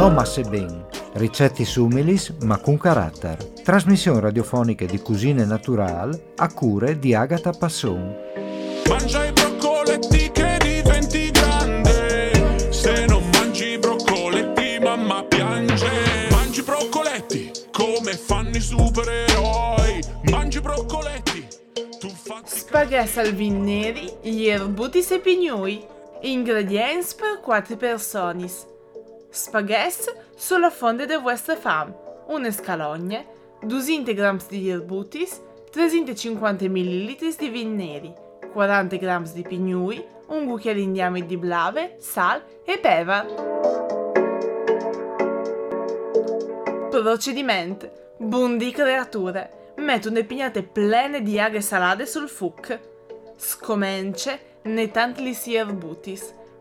No Masse Ben, ricette sumilis ma con carattere. Trasmissioni radiofoniche di cucine natural a cure di Agata Passon. Mangia i broccoletti che diventi grande. Se non mangi i broccoletti, mamma piange. Mangi i broccoletti come fanno i supereroi. Mangi i broccoletti. Tu fatti Spaghetti salvin neri, ierbutis e pignui. Ingredients per 4 persone. Spaghetti sulla fonte de vostra fam. Una scalogne, 200 g di ierbutis, 350 ml di vin neri, 40 g di pignui, un cucchiaio di di blave, sal e pepe. Procedimento. Bundi creature. Metto le pignate plene di aghe salate sul fuc. Scomence ne tanti li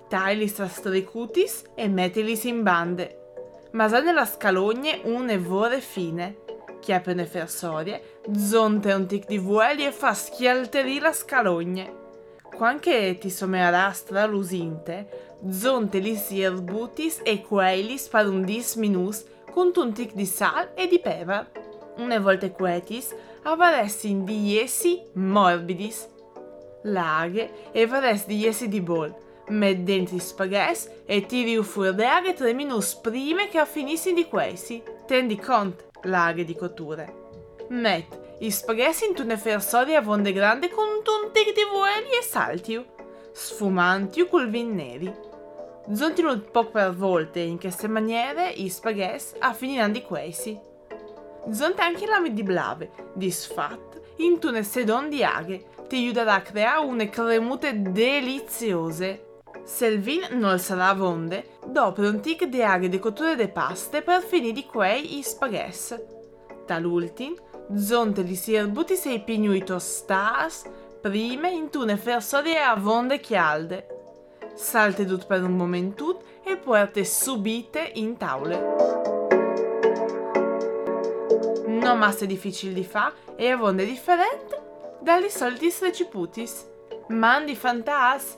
Tagli strastricutis e mettilis in bande. Masà nella scalogne un evore fine. Chiappe ne fersorie, zonte un tic di vueli e fa schialterì la scalogne. Quanche ti somerà stralusinte, zonte li si erbutis e queilis parundis minus con un tic di sal e di pepe. Une volte quetis, avaresti in diesi morbidis. Laghe e varesti diesi di bol. Met dentro i spaghetti e tiri fuori d'aghe tre minuti prima che finissi di questi. Tendi conto, laghe di cotture. Met i spaghetti in una fersoria vonde grande con un tic di vueli e saltiu. Sfumantiu col vin neri. Zontino un po' per volte in queste maniere i spaghetti a finire di questi. Zonte anche lame di blave, disfat, in un sedon di aghe, ti aiuterà a creare une cremute deliziose. Se il vin non sarà vonde, dopo un tic di aghe di cotture de paste per finire di quei i spaghetti. Tal'ultim, zonte li si erbuti sei pignui tostas, prime in tune fersorie a vonde chialde. Salte tut per un momentut e puerte subite in taule. Non masse difficili di fa e a vonde differente dagli soliti reciputis. Mandi fantas,